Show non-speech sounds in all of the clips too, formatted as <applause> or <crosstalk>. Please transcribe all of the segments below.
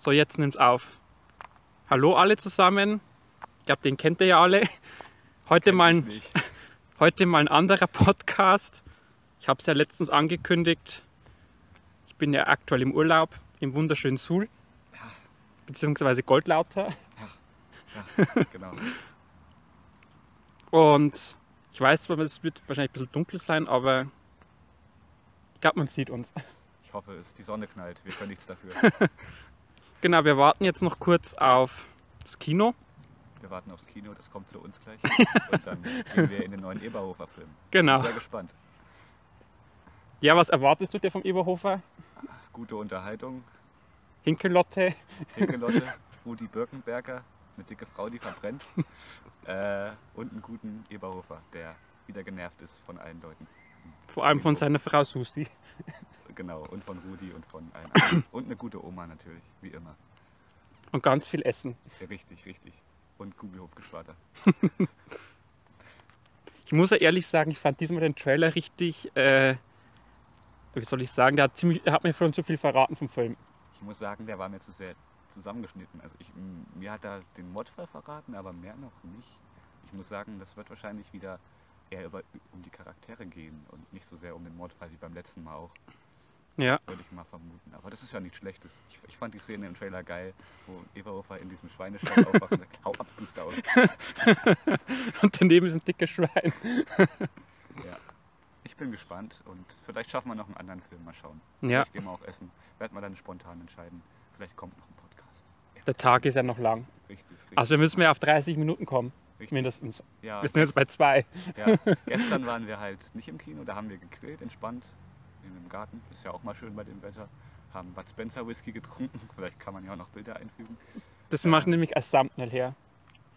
So, jetzt nimm's auf. Hallo alle zusammen. Ich glaube, den kennt ihr ja alle. Heute mal, ein, <laughs> heute mal ein anderer Podcast. Ich habe es ja letztens angekündigt. Ich bin ja aktuell im Urlaub im wunderschönen Suhl, beziehungsweise Goldlauter. Ja, genau. <laughs> Und ich weiß zwar, es wird wahrscheinlich ein bisschen dunkel sein, aber ich glaube, man sieht uns. Ich hoffe es. Die Sonne knallt. Wir können nichts dafür. <laughs> Genau, wir warten jetzt noch kurz auf das Kino. Wir warten aufs Kino, das kommt zu uns gleich. <laughs> Und dann gehen wir in den neuen Eberhofer Film. Genau. Bin sehr gespannt. Ja, was erwartest du dir vom Eberhofer? Gute Unterhaltung. Hinkelotte. Hinkelotte, <laughs> Rudi Birkenberger, eine dicke Frau, die verbrennt. Äh, und einen guten Eberhofer, der wieder genervt ist von allen Leuten. Vor allem von seiner Frau Susi. Genau, und von Rudi und von anderen. Und eine gute Oma natürlich, wie immer. Und ganz viel Essen. Richtig, richtig. Und Kugelhupgeschwader. <laughs> Ich muss ja ehrlich sagen, ich fand diesmal den Trailer richtig, äh, wie soll ich sagen, der hat, ziemlich, der hat mir schon zu viel verraten vom Film. Ich muss sagen, der war mir zu sehr zusammengeschnitten. Also ich, mir hat er den Modfall verraten, aber mehr noch nicht. Ich muss sagen, das wird wahrscheinlich wieder eher über, um die Charaktere gehen und nicht so sehr um den Mordfall wie beim letzten Mal auch, Ja, würde ich mal vermuten. Aber das ist ja nichts Schlechtes. Ich, ich fand die Szene im Trailer geil, wo Eberhofer in diesem Schweinestall <laughs> aufwacht und sagt, hau ab, du Sau. <laughs> und daneben ist ein dickes Schwein. <laughs> Ja. Ich bin gespannt und vielleicht schaffen wir noch einen anderen Film, mal schauen. Ja, Vielleicht gehen wir auch essen. Werden wir dann spontan entscheiden. Vielleicht kommt noch ein Podcast. der Tag ist ja noch lang. Richtig, richtig. Also wir müssen ja auf 30 Minuten kommen, richtig. mindestens. Ja, Wir sind jetzt bei zwei. Ja, gestern waren wir halt nicht im Kino, da haben wir gegrillt, entspannt in einem Garten. Ist ja auch mal schön bei dem Wetter. Haben Bud Spencer Whisky getrunken. <laughs> Vielleicht kann man ja auch noch Bilder einfügen. Das macht nämlich als Thumbnail her.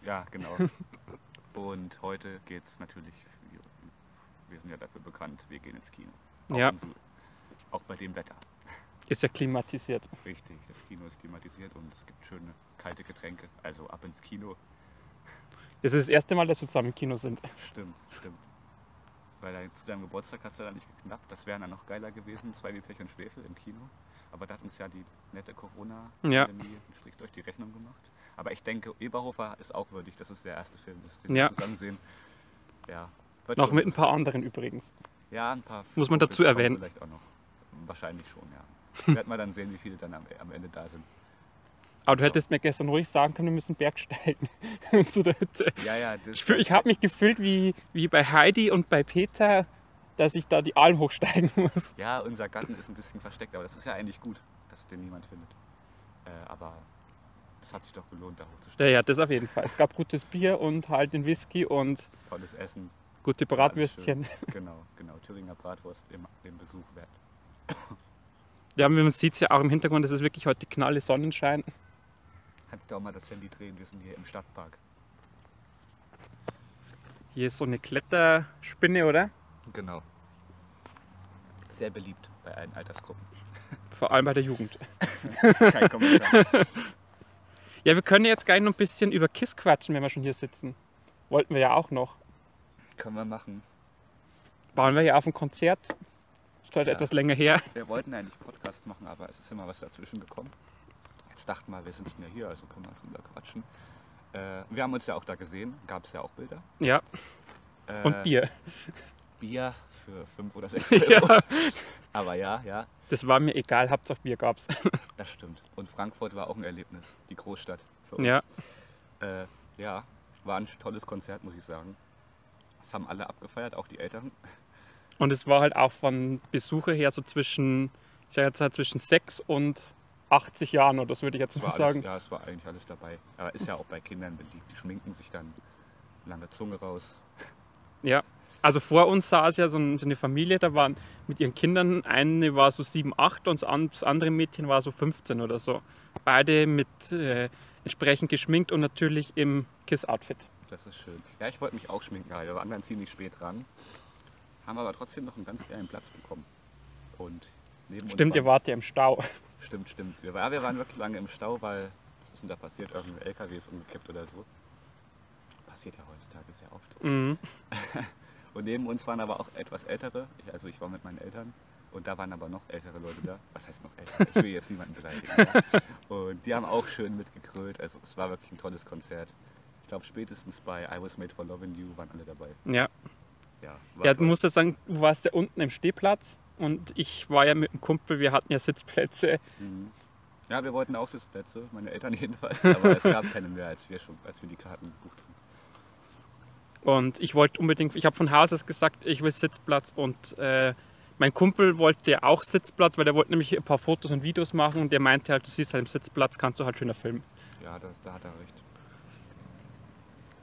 Ja, genau. <laughs> Und heute geht es natürlich, wir, sind ja dafür bekannt, wir gehen ins Kino. Auch, Ja. Suhl. auch bei dem Wetter. Ist ja klimatisiert. Richtig, das Kino ist klimatisiert und es gibt schöne kalte Getränke. Also ab ins Kino. Das ist das erste Mal, dass wir zusammen im Kino sind. Stimmt, stimmt. Weil dein- zu deinem Geburtstag hat es ja dann nicht geknappt. Das wäre dann noch geiler gewesen, zwei wie Pech und Schwefel im Kino. Aber da hat uns ja die nette Corona-Pandemie Ja. einen Strich durch die Rechnung gemacht. Aber ich denke, Eberhofer ist auch würdig, dass es der erste Film ist, den Ja. wir zusammen sehen. Ja. Noch mit ein paar anderen übrigens. Ja, ein paar. Muss man dazu erwähnen. Vielleicht auch noch. Wahrscheinlich schon, ja. Werden wir dann sehen, wie viele dann am, am Ende da sind. Aber du So. hättest mir gestern ruhig sagen können, wir müssen Bergsteigen <laughs> Hütte. Ja, ja. Ich, ich habe mich gefühlt wie, wie bei Heidi und bei Peter, dass ich da die Alm hochsteigen <laughs> muss. Ja, unser Garten ist ein bisschen versteckt, aber das ist ja eigentlich gut, dass den niemand findet. Äh, aber das hat sich doch gelohnt, da Ja, hochzusteigen. ja, das auf jeden Fall. Es gab gutes Bier und halt den Whisky und Tolles Essen. gute Bratwürstchen. Genau, genau. Thüringer Bratwurst im, im Besuch wert. Ja, man sieht es ja auch im Hintergrund, es ist wirklich heute knalle Sonnenschein. Kannst du auch mal das Handy drehen? Wir sind hier im Stadtpark. Hier ist so eine Kletterspinne, oder? Genau. Sehr beliebt bei allen Altersgruppen. <laughs> Vor allem bei der Jugend. <laughs> Kein Kommentar. <laughs> Ja, wir können jetzt gleich noch ein bisschen über KISS quatschen, wenn wir schon hier sitzen. Wollten wir ja auch noch. Können wir machen. Waren wir ja auf dem Konzert. Ist heute Ja. etwas länger her. Wir wollten eigentlich Podcast machen, aber es ist immer was dazwischen gekommen. Jetzt dachten wir, wir sitzen ja hier, also können wir drüber quatschen. Äh, wir haben uns ja auch da gesehen, gab es ja auch Bilder. Ja, Äh, und Bier. Bier für 5 oder 6 <laughs> Euro. Ja, Aber ja, ja, das war mir egal, Hauptsache Bier gab's. <laughs> das stimmt. Und Frankfurt war auch ein Erlebnis, die Großstadt für uns. Ja, Äh, ja, war ein tolles Konzert, muss ich sagen. Das haben alle abgefeiert, auch die Eltern. und es war halt auch von Besucher her so zwischen, ich sag jetzt halt zwischen 6 und 80 Jahren oder das würde ich jetzt mal alles, sagen. ja, es war eigentlich alles dabei. Aber ist ja auch bei Kindern beliebt. Die schminken sich dann lange Zunge raus. Ja. Also vor uns saß ja so ein- so eine Familie, da waren mit ihren Kindern, eine war so 7, 8 und das an- das andere Mädchen war so 15 oder so. Beide mit äh, entsprechend geschminkt und natürlich im KISS-Outfit. Das ist schön. Ja, ich wollte mich auch schminken, aber wir waren dann ziemlich spät dran. Haben aber trotzdem noch einen ganz geilen Platz bekommen. Und Stimmt, ihr wart ja im Stau. Stimmt, stimmt. Wir, war, wir waren wirklich lange im Stau, weil, was ist denn da passiert? Irgendein LKW ist umgekippt oder so. Passiert ja heutzutage sehr oft. Mhm. <laughs> Und neben uns waren aber auch etwas ältere. Ich, also ich war mit meinen Eltern. Und da waren aber noch ältere Leute da. Was heißt noch älter? Ich will jetzt niemanden beleidigen. Ja? <laughs> Und die haben auch schön mitgegrölt. Also es war wirklich ein tolles Konzert. Ich glaube spätestens bei I Was Made for Loving You waren alle dabei. Ja. Ja, Ja, du musst ja sagen, du warst ja unten im Stehplatz und ich war ja mit dem Kumpel, wir hatten ja Sitzplätze. Mhm. Ja, wir wollten auch Sitzplätze, meine Eltern <laughs> jedenfalls, aber es gab keine mehr, als wir schon, als wir die Karten gebucht haben. Und ich wollte unbedingt, ich habe von Haus aus gesagt, ich will Sitzplatz und äh, mein Kumpel wollte auch Sitzplatz, weil der wollte nämlich ein paar Fotos und Videos machen und der meinte halt, du siehst halt im Sitzplatz, kannst du halt schöner filmen. Ja, das, da hat er recht.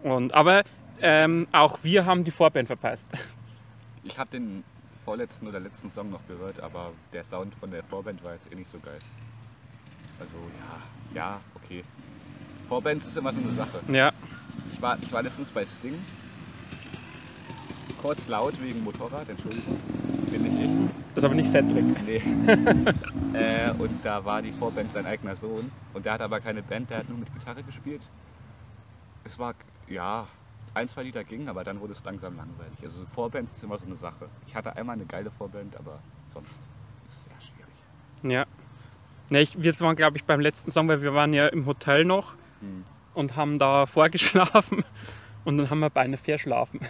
Und, aber ähm, auch wir haben die Vorband verpasst. Ich habe den vorletzten oder letzten Song noch gehört, aber der Sound von der Vorband war jetzt eh nicht so geil. Also ja, ja, okay. Vorbands ist immer so eine Sache. Ja, Ich war, ich war letztens bei Sting. Kurz laut wegen Motorrad, Entschuldigung. Bin nicht ich. das ist aber nicht Cedric. Nee. <laughs> äh, und da war die Vorband sein eigener Sohn. Und der hat aber keine Band, der hat nur mit Gitarre gespielt. Es war, ja, ein, zwei Lieder gingen, aber dann wurde es langsam langweilig. Also Vorband ist immer so eine Sache. Ich hatte einmal eine geile Vorband, aber sonst ist es eher schwierig. Ja. Ne, ich, wir waren, glaube ich, beim letzten Song, weil wir waren ja im Hotel noch Hm. und haben da <laughs> vorgeschlafen und dann haben wir beide verschlafen.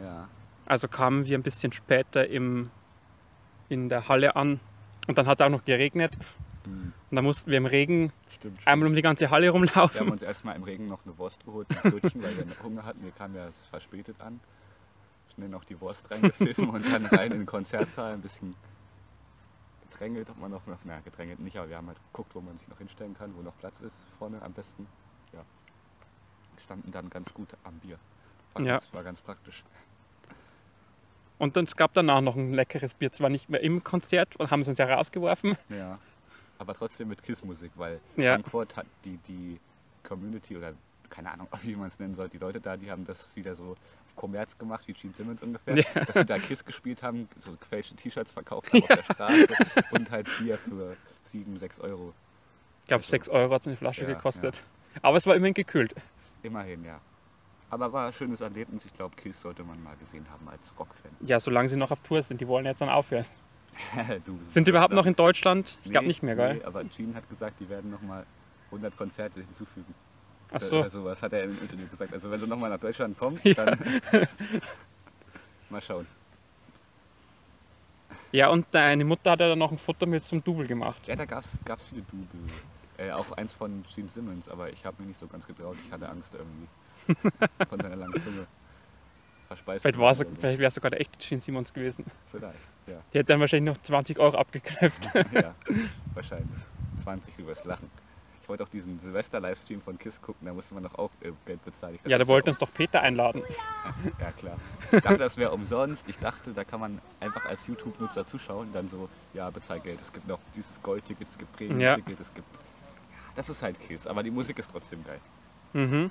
Ja. Also kamen wir ein bisschen später im, in der Halle an und dann hat es auch noch geregnet Hm. und dann mussten wir im Regen Stimmt. stimmt. einmal um die ganze Halle Wir haben rumlaufen. uns erstmal im Regen noch eine Wurst geholt, ein Brötchen, weil wir noch Hunger hatten. Wir kamen ja verspätet an. Schnell noch die Wurst reingepfiffen und dann rein in den Konzertsaal, ein bisschen gedrängelt, ob man noch, noch na gedrängelt nicht, aber wir haben halt geguckt, wo man sich noch hinstellen kann, wo noch Platz ist, vorne am besten. Ja. Standen dann ganz gut am Bier. War, Ja. ganz, war ganz praktisch. Und es gab danach noch ein leckeres Bier, zwar nicht mehr im Konzert, und haben sie uns ja rausgeworfen. Ja. Aber trotzdem mit Kissmusik, weil Ja. Frankfurt hat die, die Community oder keine Ahnung, <laughs> wie man es nennen soll, die Leute da, die haben das wieder so auf Kommerz gemacht, wie Gene Simmons ungefähr. Ja. Dass sie da Kiss gespielt haben, so gefälschte T-Shirts verkauft haben auf der Straße und halt Bier für 7, 6 Euro. Ich glaube, Also, 6 Euro hat so eine Flasche ja, gekostet. Aber es war immerhin gekühlt. Immerhin, ja. Aber war ein schönes Erlebnis. Ich glaube, Kiss sollte man mal gesehen haben als Rockfan. Ja, solange sie noch auf Tour sind, die wollen jetzt dann aufhören. <laughs> du, Sind die überhaupt noch in Deutschland? Ich glaube Nee, nicht mehr, gell? Nee, aber Gene hat gesagt, die werden nochmal 100 Konzerte hinzufügen. Ach so. Oder sowas hat er im Interview gesagt. Also wenn sie nochmal nach Deutschland kommen, Ja. dann <laughs> mal schauen. Ja, und deine Mutter hat ja dann noch ein Foto mit zum Double gemacht. Ja, da gab es viele Double. Äh, auch eins von Gene Simmons, aber ich habe mir nicht so ganz getraut. Ich hatte Angst irgendwie. <laughs> von seiner langen Zunge. Verspeist. Vielleicht, war's, so. vielleicht wäre es sogar der echte Gene Simons gewesen. Vielleicht, ja. Die hätte dann wahrscheinlich noch 20 Euro abgeknöpft. <laughs> ja, <laughs> wahrscheinlich. 20, du wirst lachen. Ich wollte auch diesen Silvester-Livestream von KISS gucken, da musste man doch auch äh, Geld bezahlen. Dachte, Ja, da das wär wollte uns doch Peter einladen. auch- <laughs> Ja, klar. Ich dachte, das wäre umsonst. Ich dachte, da kann man einfach als YouTube-Nutzer zuschauen, dann so, ja, bezahl Geld. Es gibt noch dieses Goldticket, es gibt Premium-Ticket, es gibt. Das ist halt KISS, aber die Musik ist trotzdem geil. Mhm.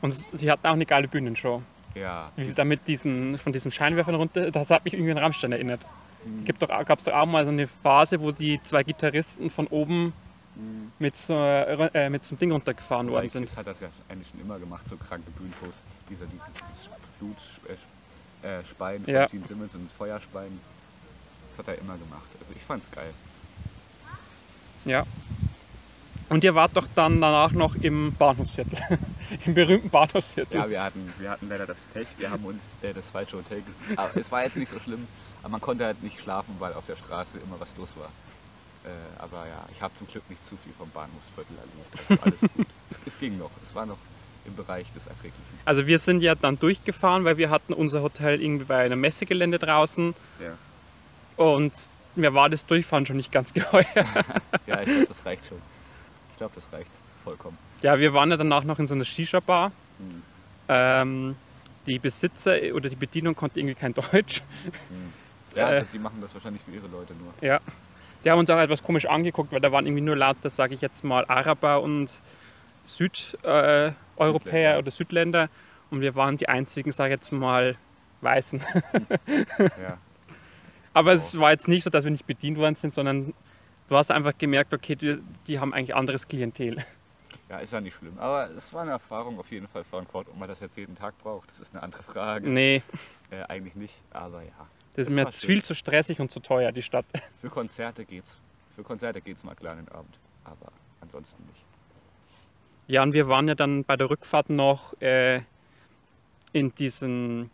Und die hatten auch eine geile Bühnenshow. Ja. Wie sie dieses- da mit diesen, von diesen Scheinwerfern runter, das hat mich irgendwie an Rammstein erinnert. Hm, Gibt doch, gab es doch auch mal so eine Phase, wo die zwei Gitarristen von oben hm. mit so, äh, mit so einem Ding runtergefahren worden sind. KISS hat das ja eigentlich schon immer gemacht, so kranke Bühnenshows. Dieser, dieses, dieses Blut, äh, äh, von Ja. Gene Simmons und das Feuerspeien. Das hat er immer gemacht. Also ich fand's geil. Ja. Und ihr wart doch dann danach noch im Bahnhofsviertel. <laughs> Im berühmten Bahnhofsviertel. Ja, wir hatten, wir hatten leider das Pech. Wir haben uns äh, das falsche Hotel gesucht. Aber es war jetzt nicht so schlimm. Aber man konnte halt nicht schlafen, weil auf der Straße immer was los war. Äh, aber ja, ich habe zum Glück nicht zu viel vom Bahnhofsviertel erlebt. Also alles <laughs> gut. es, es ging noch. Es war noch im Bereich des Erträglichen. Also wir sind ja dann durchgefahren, weil wir hatten unser Hotel irgendwie bei einem Messegelände draußen Ja, und mir war das Durchfahren schon nicht ganz <laughs> geheuer. ja ich glaube, das reicht schon. Ich glaube, das reicht vollkommen. Ja, wir waren ja danach noch in so einer Shisha-Bar. Hm. Ähm, die Besitzer oder die Bedienung konnte irgendwie kein <laughs> Deutsch. Hm. Ja, Äh. die machen das wahrscheinlich für ihre Leute nur. Ja. Die haben uns auch etwas komisch angeguckt, weil da waren irgendwie nur lauter, sage ich jetzt mal, Araber und Südeuropäer äh, Südländer. oder Südländer. Und wir waren die einzigen, sage ich jetzt mal, Weißen. Ja. <laughs> Aber Oh. es war jetzt nicht so, dass wir nicht bedient worden sind, sondern du hast einfach gemerkt, okay, die, die haben eigentlich anderes Klientel. ja, ist ja nicht schlimm. Aber es war eine Erfahrung auf jeden Fall Frankfurt. Ob man das jetzt jeden Tag braucht, das ist eine andere Frage. Nee, Äh, eigentlich nicht, aber ja. Das ist Das mir zu schön. viel zu stressig und zu teuer, die Stadt. <laughs> Für Konzerte geht's. Für Konzerte geht's mal den Abend. Aber ansonsten nicht. Ja, und wir waren ja dann bei der Rückfahrt noch äh, in diesen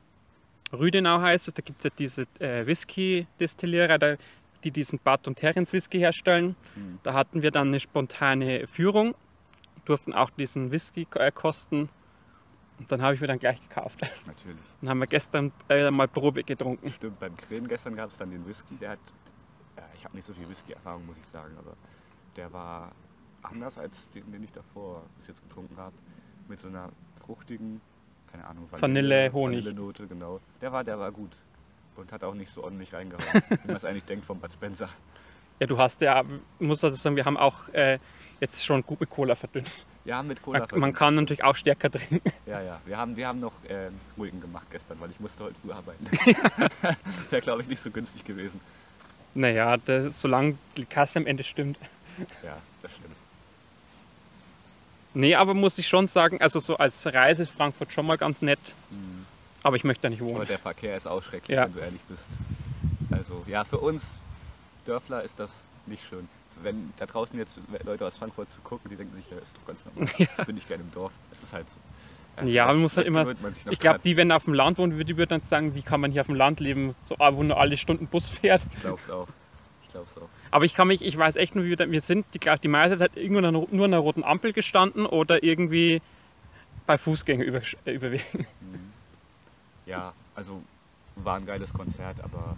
Rüdenau heißt es, da gibt es ja diese äh, Whisky-Destillierer, da- die diesen Bud und Terrins Whisky herstellen. Hm. Da hatten wir dann eine spontane Führung, durften auch diesen Whisky äh, kosten. Und dann habe ich mir dann gleich gekauft. <laughs> Natürlich. Dann haben wir gestern äh, mal Probe getrunken. Stimmt, beim Grillen gestern gab es dann den Whisky. Der hat, ja, ich habe nicht so viel Whisky-Erfahrung, muss ich sagen, aber der war anders als den, den ich davor bis jetzt getrunken habe. Mit so einer fruchtigen, keine Ahnung, Vanille, Honig. Vanillenote, genau. Der war, der war gut. Und hat auch nicht so ordentlich reingehauen, <laughs> wie man es eigentlich denkt von Bud Spencer. Ja, du hast ja, muss also sagen, wir haben auch äh, jetzt schon gut mit Cola verdünnt. Ja, mit Cola. Man, man verdünnt, kann das natürlich auch stärker trinken. Ja, ja. Wir haben, wir haben noch äh, ruhigen gemacht gestern, weil ich musste heute früh arbeiten. <laughs> <laughs> Wäre, glaube ich, nicht so günstig gewesen. Naja, das, solange die Kasse am Ende stimmt. Ja, das stimmt. Nee, aber muss ich schon sagen, also so als Reise ist Frankfurt schon mal ganz nett, Hm. Aber ich möchte da nicht Aber wohnen. der Verkehr ist auch schrecklich, Ja. wenn du ehrlich bist. Also ja, für uns Dörfler ist das nicht schön. Wenn da draußen jetzt Leute aus Frankfurt zu gucken, die denken sich, ja, ist doch ganz normal. <laughs> Ich bin nicht gerne im Dorf. Es ist halt so. Ja, man muss halt immer- Ich glaube, die, wenn auf dem Land wohnen, die würden dann sagen, wie kann man hier auf dem Land leben, so ah, wo nur alle Stunden Bus fährt. Ich glaub's auch. Ich glaub's auch. Aber ich kann mich, ich weiß echt nur, wie wir, da, wir sind, die, glaub, die meiste Zeit irgendwo nur an einer roten Ampel gestanden oder irgendwie bei Fußgänger über, äh, überwegen. Mhm. Ja, also war ein geiles Konzert, aber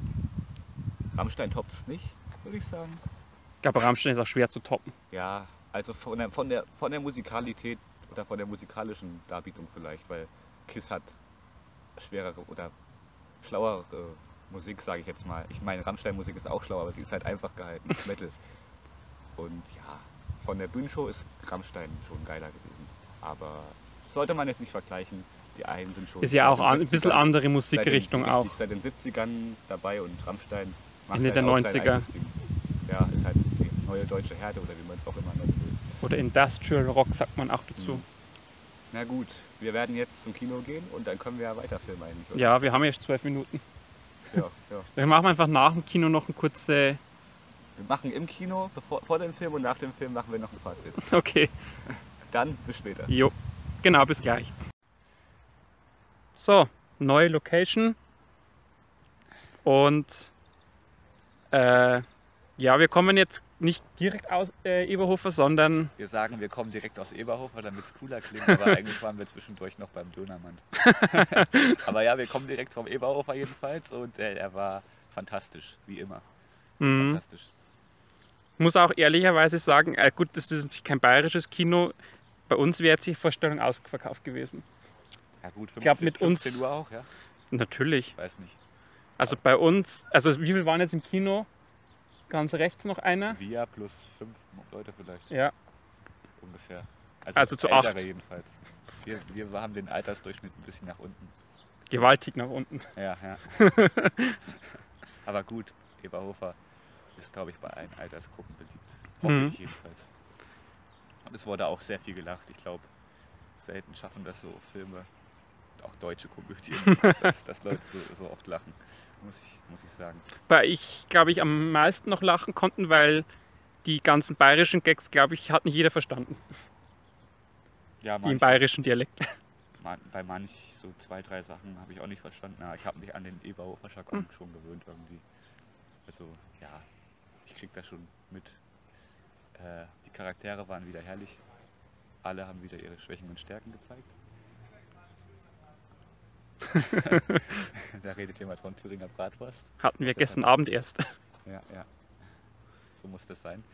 Rammstein toppt es nicht, würde ich sagen. Ich glaube, Rammstein ist auch schwer zu toppen. Ja, also von der, von der, von der Musikalität oder von der musikalischen Darbietung vielleicht, weil Kiss hat schwerere oder schlauere Musik, sage ich jetzt mal. Ich meine, Rammstein-Musik ist auch schlau, aber sie ist halt einfach gehalten, <laughs> Metal. Und ja, von der Bühnenshow ist Rammstein schon geiler gewesen. Aber sollte man jetzt nicht vergleichen. Die einen sind schon. Ist ja auch an, ein bisschen 70ern andere Musikrichtung auch. Seit den 70ern dabei und Rammstein macht Ende halt der auch sein 90er. eigenes Ding. Ja, ist halt die neue deutsche Herde oder wie man es auch immer nennen will. Oder Industrial Rock sagt man auch dazu. Mhm. Na gut, wir werden jetzt zum Kino gehen und dann können wir ja weiterfilmen eigentlich. oder? Ja, wir haben jetzt zwölf Minuten. ja, ja. <laughs> Wir machen einfach nach dem Kino noch ein kurze. Wir machen im Kino, bevor, vor dem Film und nach dem Film machen wir noch ein Fazit. Okay, Dann bis später. jo. Genau, bis gleich. So, neue Location. Und äh, ja, wir kommen jetzt nicht direkt aus äh, Eberhofer, sondern Wir sagen, wir kommen direkt aus Eberhofer, damit es cooler klingt, aber <laughs> eigentlich waren wir zwischendurch noch beim Dönermann. <laughs> aber ja, wir kommen direkt vom Eberhofer jedenfalls und äh, er war fantastisch, wie immer. mh, Fantastisch. muss auch ehrlicherweise sagen, äh, gut, das ist natürlich kein bayerisches Kino. Bei uns wäre jetzt die Vorstellung ausverkauft gewesen. Ja gut, 15, glaub, mit uns- 15 Uhr auch, ja? Natürlich. Weiß nicht. Also bei uns, also wie viele waren jetzt im Kino? Ganz rechts noch einer? Wir plus fünf Leute vielleicht Ja, ungefähr. Also zu ältere acht. jedenfalls. Wir, wir haben den Altersdurchschnitt ein bisschen nach unten. gewaltig nach unten. Ja, ja. <laughs> Aber gut, Eberhofer ist, glaube ich, bei allen Altersgruppen beliebt. Hoffe Mhm. ich jedenfalls. Und es wurde auch sehr viel gelacht. Ich glaube, selten schaffen das so Filme, auch deutsche Komödien, <laughs> dass, dass Leute so, so oft lachen, muss ich, muss ich sagen. Weil ich, glaube ich, am meisten noch lachen konnten, weil die ganzen bayerischen Gags, glaube ich, hat nicht jeder verstanden. Ja, Die im bayerischen Dialekt. man, bei manch so zwei, drei Sachen habe ich auch nicht verstanden. Ja, ich habe mich an den Eberhofer Jargon Hm. schon gewöhnt irgendwie. Also, ja, ich krieg das schon mit. Äh, die Charaktere waren wieder herrlich. Alle haben wieder ihre Schwächen und Stärken gezeigt. Da redet jemand von Thüringer Bratwurst. Hatten wir gestern Abend erst. <laughs> Ja, ja. So muss das sein.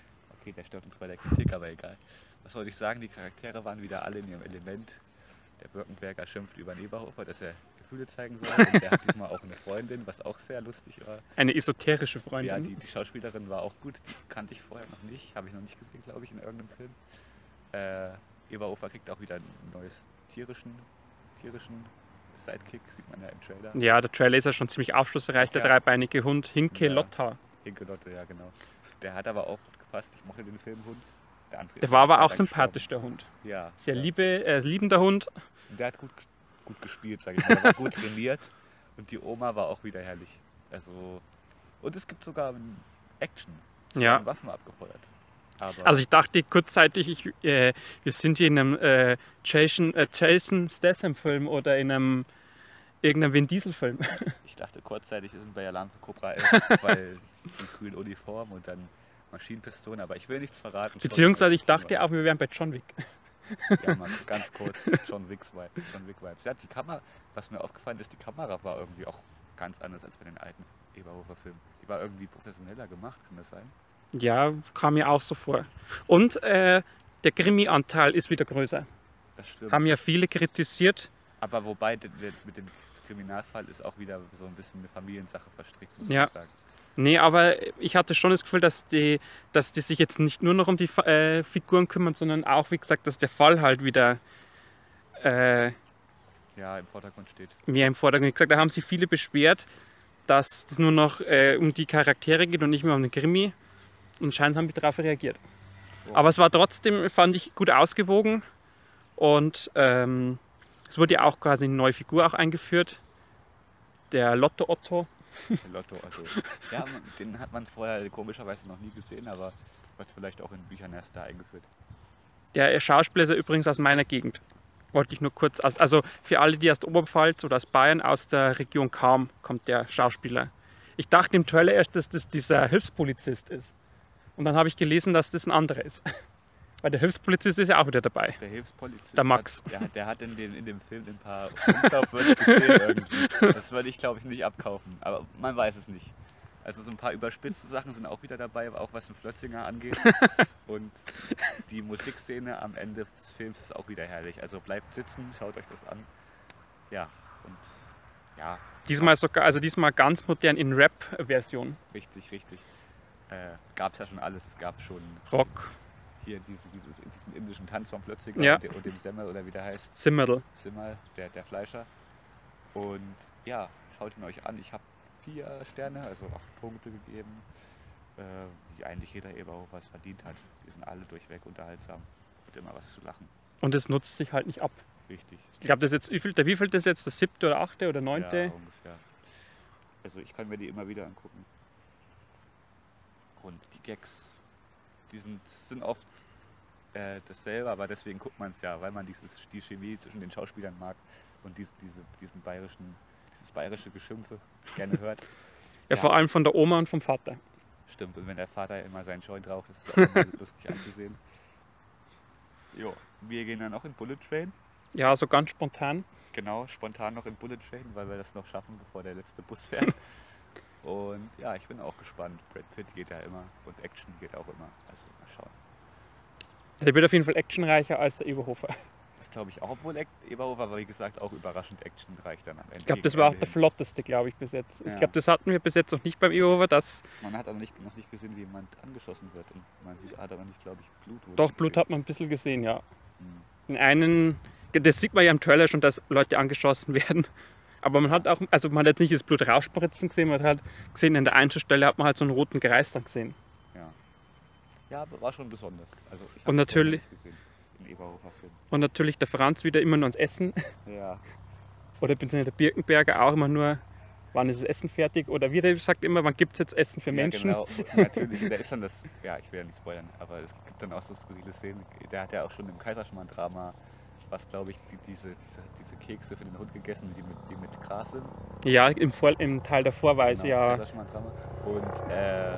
Okay, der stört uns bei der Kritik, aber egal. Was wollte ich sagen? Die Charaktere waren wieder alle in ihrem Element. Der Birkenberger schimpft über den Eberhofer, dass er Gefühle zeigen soll. Und der hat diesmal auch eine Freundin, was auch sehr lustig war. Eine esoterische Ja, Freundin. die, die Schauspielerin war auch gut. Die kannte ich vorher noch nicht. Habe ich noch nicht gesehen, glaube ich, in irgendeinem Film. Äh, Eberhofer kriegt auch wieder ein neues tierischen, tierischen Sidekick, sieht man ja im Trailer. Ja, der Trailer ist ja schon ziemlich aufschlussreich, der Ja. dreibeinige Hund Hinke Ja. Lotta. Hinkelotte, ja genau. Der hat aber auch gut gepasst. Ich mochte den Film Hund. Der, Der war aber auch sympathisch, gestorben. der Hund. Ja. Sehr ja. liebe, äh, liebender Hund. Und der hat gut, gut gespielt, sag ich mal. Der war gut <laughs> trainiert. Und die Oma war auch wieder herrlich. Also, und es gibt sogar Action. Es Ja. Waffen abgefeuert. Aber Also ich dachte kurzzeitig, ich, äh, wir sind hier in einem äh, Jason, äh, Jason Statham-Film oder in einem irgendeinem Vin Diesel-Film. <laughs> ich dachte kurzzeitig, wir sind bei Alarm für Cobra 11, weil <laughs> die grüne Uniform und dann Maschinenpistole, aber ich will nichts verraten. Beziehungsweise ich dachte auch, wir wären bei John Wick. <laughs> Ja, mal ganz kurz, John Wick Vibes. John Wick Vibes. Ja, die Kamera, was mir aufgefallen ist, die Kamera war irgendwie auch ganz anders als bei den alten Eberhofer-Filmen. Die war irgendwie professioneller gemacht, kann das sein? Ja, kam mir auch so vor. Und äh, der Krimi-Anteil ist wieder größer. Das stimmt. Haben ja viele kritisiert. Aber wobei mit dem Kriminalfall ist auch wieder so ein bisschen eine Familiensache verstrickt, muss Ja. ich sagen. Nee, aber ich hatte schon das Gefühl, dass die, dass die sich jetzt nicht nur noch um die äh, Figuren kümmern, sondern auch, wie gesagt, dass der Fall halt wieder äh, Ja, im Vordergrund steht. mehr im Vordergrund. Wie gesagt, da haben sich viele beschwert, dass es nur noch äh, um die Charaktere geht und nicht mehr um den Krimi. Und anscheinend haben die darauf reagiert. Aber es war trotzdem, fand ich, gut ausgewogen. Und ähm, es wurde ja auch quasi eine neue Figur auch eingeführt. Der Lotto Otto. Der Lotto, also. ja, den hat man vorher komischerweise noch nie gesehen, aber wird vielleicht auch in Büchern erst da eingeführt. Der Schauspieler ist übrigens aus meiner Gegend. Wollte ich nur kurz, aus, also für alle, die aus der Oberpfalz oder aus Bayern, aus der Region Kam, kommt der Schauspieler. Ich dachte im Trailer erst, dass das dieser Hilfspolizist ist. Und dann habe ich gelesen, dass das ein anderer ist. <laughs> Weil der Hilfspolizist ist ja auch wieder dabei. Der Hilfspolizist. Der Max. Hat, der, hat- der hat in, den, in dem Film ein paar unglaubwürdige Szenen <laughs> irgendwie. Das würde ich, glaube ich, nicht abkaufen. Aber man weiß es nicht. Also so ein paar überspitzte Sachen sind auch wieder dabei, auch was den Flötzinger angeht. <laughs> Und die Musikszene am Ende des Films ist auch wieder herrlich. Also bleibt sitzen, schaut euch das an. Ja, und ja, Diesmal sogar, also diesmal ganz modern in Rap-Version. richtig, richtig. Äh, gab es ja schon alles. Es gab schon Rock, hier diese, dieses, diesen indischen Tanz vom Flötzinger Ja. und, dem, und dem Semmel oder wie der heißt. Simmerl. Simmal, der, der Fleischer. Und ja, schaut ihn euch an. Ich habe vier Sterne, also acht Punkte gegeben, äh, wie eigentlich jeder Eberhofer es verdient hat. Die sind alle durchweg unterhaltsam. Und immer was zu lachen. Und es nutzt sich halt nicht ab. Richtig. Ich glaube, das jetzt, wie viel, wie viel das jetzt? Der siebte oder achte oder Ja, neunte? ungefähr. Also ich kann mir die immer wieder angucken. Und die Gags, die sind, sind oft äh, dasselbe, aber deswegen guckt man es ja, weil man dieses, die Chemie zwischen den Schauspielern mag und dies, diese, diesen bayerischen, dieses bayerische Geschimpfe gerne hört. Ja, vor allem von der Oma und vom Vater. Stimmt, und wenn der Vater immer seinen Joint raucht, ist es auch immer <laughs> lustig anzusehen. Jo, wir gehen dann auch in Bullet Train. Ja, so ganz spontan. Genau, spontan noch in Bullet Train, weil wir das noch schaffen, bevor der letzte Bus fährt. <laughs> Und ja, ich bin auch gespannt. Brad Pitt geht ja immer und Action geht auch immer. Also mal schauen. Der wird auf jeden Fall actionreicher als der Eberhofer. Das glaube ich auch, obwohl Eberhofer war, wie gesagt, auch überraschend actionreich dann am Ende. Ich glaube, das war auch der flotteste, glaube ich, bis jetzt. Ich Ja. glaube, das hatten wir bis jetzt noch nicht beim Eberhofer, dass Man hat aber nicht, noch nicht gesehen, wie jemand angeschossen wird. Und man sieht, hat aber nicht, glaube ich, Blut. doch Blut gesehen. hat man ein bisschen gesehen, ja. Hm. In einen, das sieht man ja im Trailer schon, dass Leute angeschossen <laughs> werden. Aber man hat auch, also man hat jetzt nicht das Blut rausspritzen gesehen, man hat halt gesehen, an der Einzelstelle hat man halt so einen roten Kreis dann gesehen. Ja. ja, war schon besonders. Also ich Und natürlich-. Und natürlich der Franz wieder immer nur ans Essen. Ja, Oder beziehungsweise der Birkenberger auch immer nur, wann ist das Essen fertig? Oder wie der sagt immer, wann gibt es jetzt Essen für ja, Menschen? Genau, <laughs> natürlich. Da ist dann das, ja, ich will ja nicht spoilern, aber es gibt dann auch so skurrile Szenen. Der hat ja auch schon im Kaiserschmarrn-Drama, was glaube ich, die, diese, diese, diese Kekse für den Hund gegessen, die mit, die mit Gras sind. Ja, im, Vor im Teil der Vorweise, Genau, ja. Kaiserschmarrn-Drama. Und äh,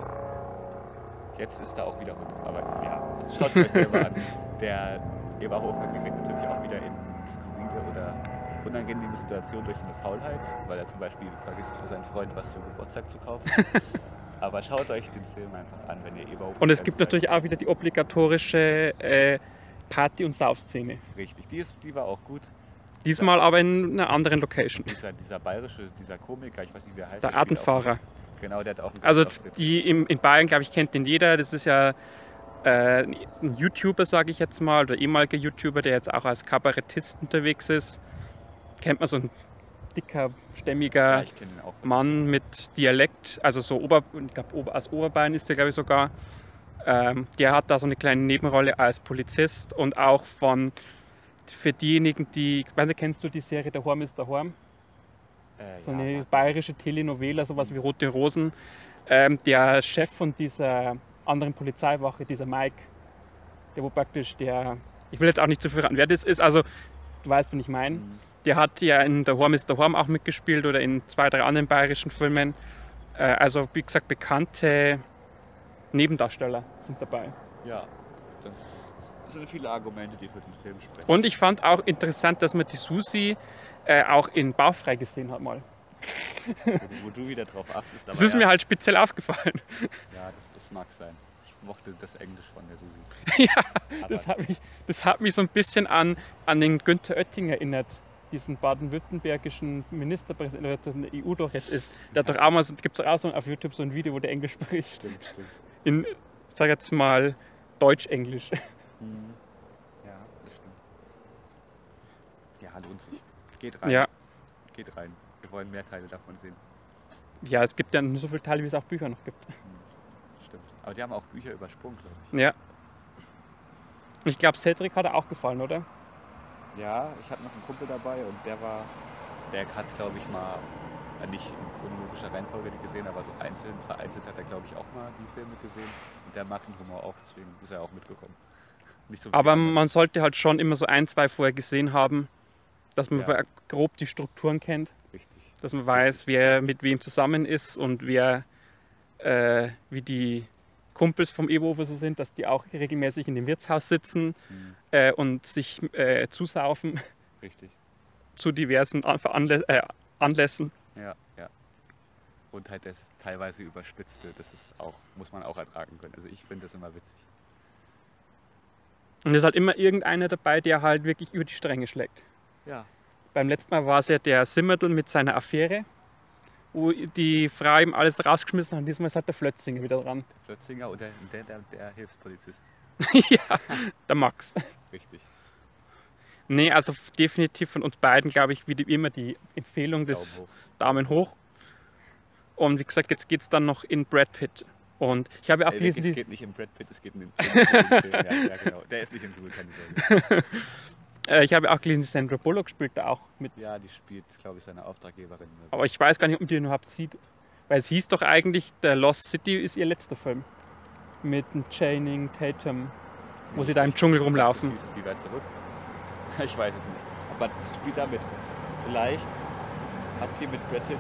jetzt ist da auch wieder Hund. Aber ja, schaut es euch selber an. <laughs> Der Eberhofer gerät natürlich auch wieder in skurrile oder unangenehme Situationen durch seine Faulheit, weil er zum Beispiel vergisst für seinen Freund was für Geburtstag zu kaufen. <laughs> Aber schaut euch den Film einfach an, wenn ihr Eberhofer Und es gibt natürlich auch wieder die obligatorische äh, Party- und Saufszene. Richtig, die, ist, die war auch gut. Diesmal aber in einer anderen Location. Dieser, dieser bayerische, dieser Komiker, ich weiß nicht, wie er heißt. Der auch mit. Genau, der hat auch einen Also die im, in Bayern, glaube ich, kennt den jeder. Das ist ja äh, ein YouTuber, sage ich jetzt mal, oder ehemaliger YouTuber, der jetzt auch als Kabarettist unterwegs ist. Kennt man so ein dicker, stämmiger Ja. Mann mit Dialekt, also so Ober, ich glaube Ober, aus Oberbayern ist der, glaube ich, sogar. Ähm, der hat da so eine kleine Nebenrolle als Polizist und auch von für diejenigen, die, ich weiß nicht, kennst du die Serie Der Horm ist der Horm? Äh, so ja, eine bayerische Telenovela, sowas wie Rote Rosen. Ähm, der Chef von dieser anderen Polizeiwache, dieser Mike, der wo praktisch der, ich will jetzt auch nicht zu viel verraten, wer das ist, also du weißt, wen ich meine. Mhm. Der hat ja in der Horm ist der Horm auch mitgespielt oder in zwei, drei anderen bayerischen Filmen. Äh, also wie gesagt, bekannte Nebendarsteller sind dabei. Ja, das sind viele Argumente, die für den Film sprechen. Und ich fand auch interessant, dass man die Susi äh, auch in Baufrei gesehen hat mal. wo, du- wieder drauf achtest. Das ist ja, mir halt speziell aufgefallen. Ja, das, das mag sein. Ich mochte das Englisch von der Susi. <laughs> ja, das hat mich, das hat mich so ein bisschen an, an den Günther Oettinger erinnert, diesen baden-württembergischen Ministerpräsidenten, der der EU doch jetzt ist. Der hat doch auch mal, gibt es auch so auf YouTube so ein Video, wo der Englisch spricht. stimmt, stimmt. In, ich sag jetzt mal, Deutsch-Englisch. Mhm. <laughs> Ja, das stimmt. Ja, lohnt sich. Geht rein. Ja, Geht rein. Wir wollen mehr Teile davon sehen. ja, es gibt ja nur so viele Teile, wie es auch Bücher noch gibt. Mhm. Stimmt. Aber die haben auch Bücher übersprungen, glaube ich. Ja. Ich glaube, Cedric hat er auch gefallen, oder? Ja, ich hatte noch einen Kumpel dabei und der war, der hat, glaube ich, mal, nicht in chronologischer Reihenfolge die gesehen, aber so einzeln, vereinzelt hat er, glaube ich, auch mal die Filme gesehen. Und der mag den Humor auch, deswegen ist er auch mitgekommen. <laughs> So Aber anderen. man sollte halt schon immer so ein, zwei vorher gesehen haben, dass man Ja. grob die Strukturen kennt, Richtig. dass man weiß, wer mit wem zusammen ist und wer, äh, wie die Kumpels vom Ewofer so sind, dass die auch regelmäßig in dem Wirtshaus sitzen Mhm. äh, und sich äh, zusaufen Richtig. zu diversen An Veranlä äh, Anlässen. Ja, ja. Und halt das teilweise überspitzte, das ist auch, muss man auch ertragen können. Also ich finde das immer witzig. Und es ist halt immer irgendeiner dabei, der halt wirklich über die Stränge schlägt. Ja. Beim letzten Mal war es ja der Simmertl mit seiner Affäre, wo die Frau ihm alles rausgeschmissen hat. Und diesmal ist halt der Flötzinger wieder dran. Plötzinger und der, der, der, der Hilfspolizist. <laughs> ja, der Max. Richtig. Nee, also definitiv von uns beiden, glaube ich, wie immer die Empfehlung des Daumen hoch. Daumen hoch. Und wie gesagt, jetzt geht es dann noch in Brad Pitt. Und ich habe ja auch Ey, gelesen, es geht nicht in Brad Pitt, es geht in den Film. Ja, ja, genau. Der ist nicht in Suhl, keine Sorge. ich habe ja auch gelesen, Sandra Bullock spielt da auch mit. Ja, die spielt, glaube ich, seine Auftraggeberin. so. Aber ich weiß gar nicht, ob die überhaupt sieht. Weil es hieß doch eigentlich, der Lost City ist ihr letzter Film. Mit Channing Tatum, wo sie da im Dschungel rumlaufen. Das hieß es, sie wäre zurück. <laughs> Ich weiß es nicht. Aber spielt da mit. Vielleicht hat sie mit Brad Pitt,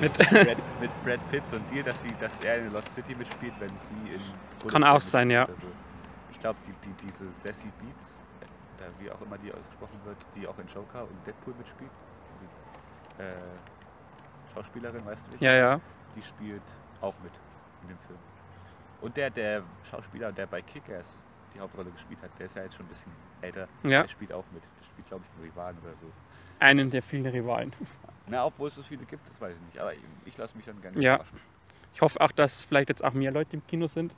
Mit, Brad, <laughs> mit Brad Pitt so einen Deal, dass, sie, dass er in Lost City mitspielt, wenn sie in Bullet Kann auch sein, ja. So. Ich glaube, die, die, diese Sassy Beats, äh, oder wie auch immer die ausgesprochen wird, die auch in Joker und Deadpool mitspielt, diese äh, Schauspielerin, weißt du nicht? ja, ja. die spielt auch mit in dem Film. Und der, der Schauspieler, der bei Kick-Ass die Hauptrolle gespielt hat, der ist ja jetzt schon ein bisschen älter. Ja. Der spielt auch mit. Der spielt, glaube ich, den Rivalen oder so. Einen der vielen Rivalen. Na, obwohl es so viele gibt, das weiß ich nicht. Aber ich, ich lasse mich dann gerne Ja. überraschen. Ich hoffe auch, dass vielleicht jetzt auch mehr Leute im Kino sind.